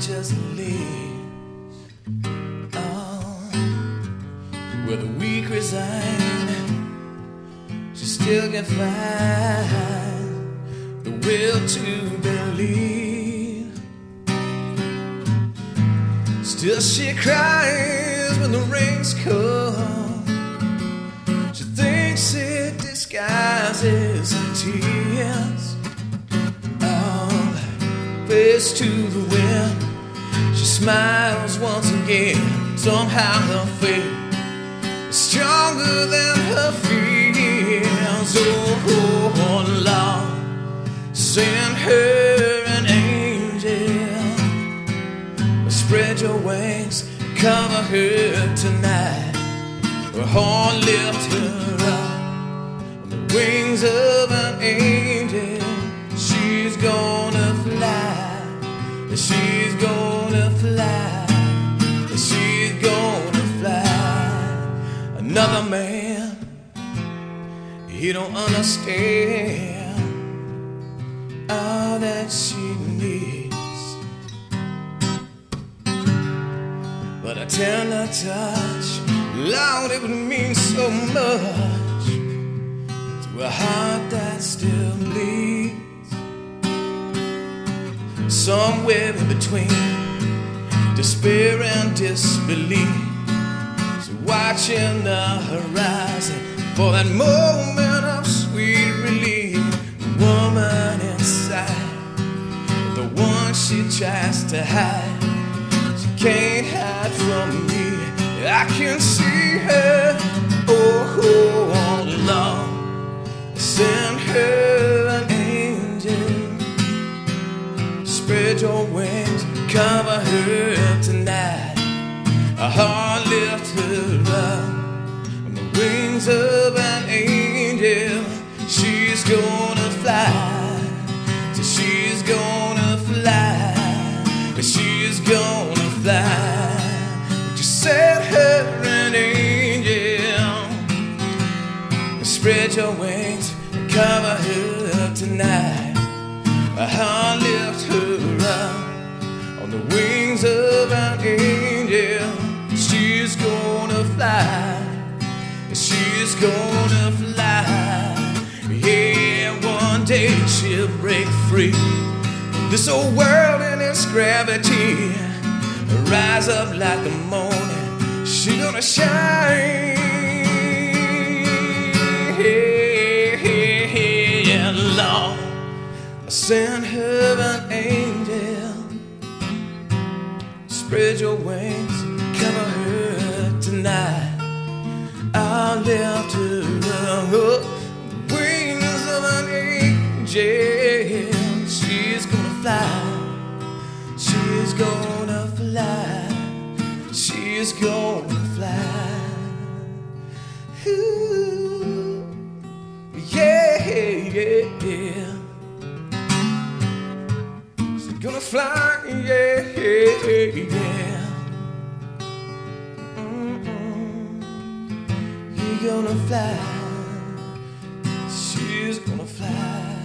just live oh, where the weak resign, She still can find the will to believe. Still, she cries when the rains come. She thinks it disguises tears. Oh, face to the wind, smiles once again. Somehow her faith is stronger than her fears. Oh, oh Lord, send her an angel. Spread your wings, cover her tonight. Her heart lift her up on the wings of an angel. She's gonna fly. She's gonna Another man, he don't understand all that she needs. But a tender touch, Lord, it would mean so much to a heart that still bleeds. Somewhere in between despair and disbelief, watching the horizon for that moment of sweet relief. The woman inside, the one she tries to hide she can't hide from me. I can see her. Oh, oh Lord, send her an angel. Spread your wings, cover her tonight. Of an angel. She's gonna fly. So she's gonna fly. She's gonna fly. But you set her an angel. Spread your wings and cover her tonight. I'll lift her up on the wings of an angel. She's gonna fly. She's gonna fly. Yeah, one day she'll break free. This old world and its gravity rise up like the morning. She gonna shine. Yeah, Lord, send her an angel. Spread your wings, cover her tonight. I'll lift her up, the wings of an angel. She's gonna fly. She's gonna fly. She's gonna fly. Ooh, yeah, yeah, yeah. She's gonna fly, yeah, yeah, yeah. Gonna fly. She's gonna fly.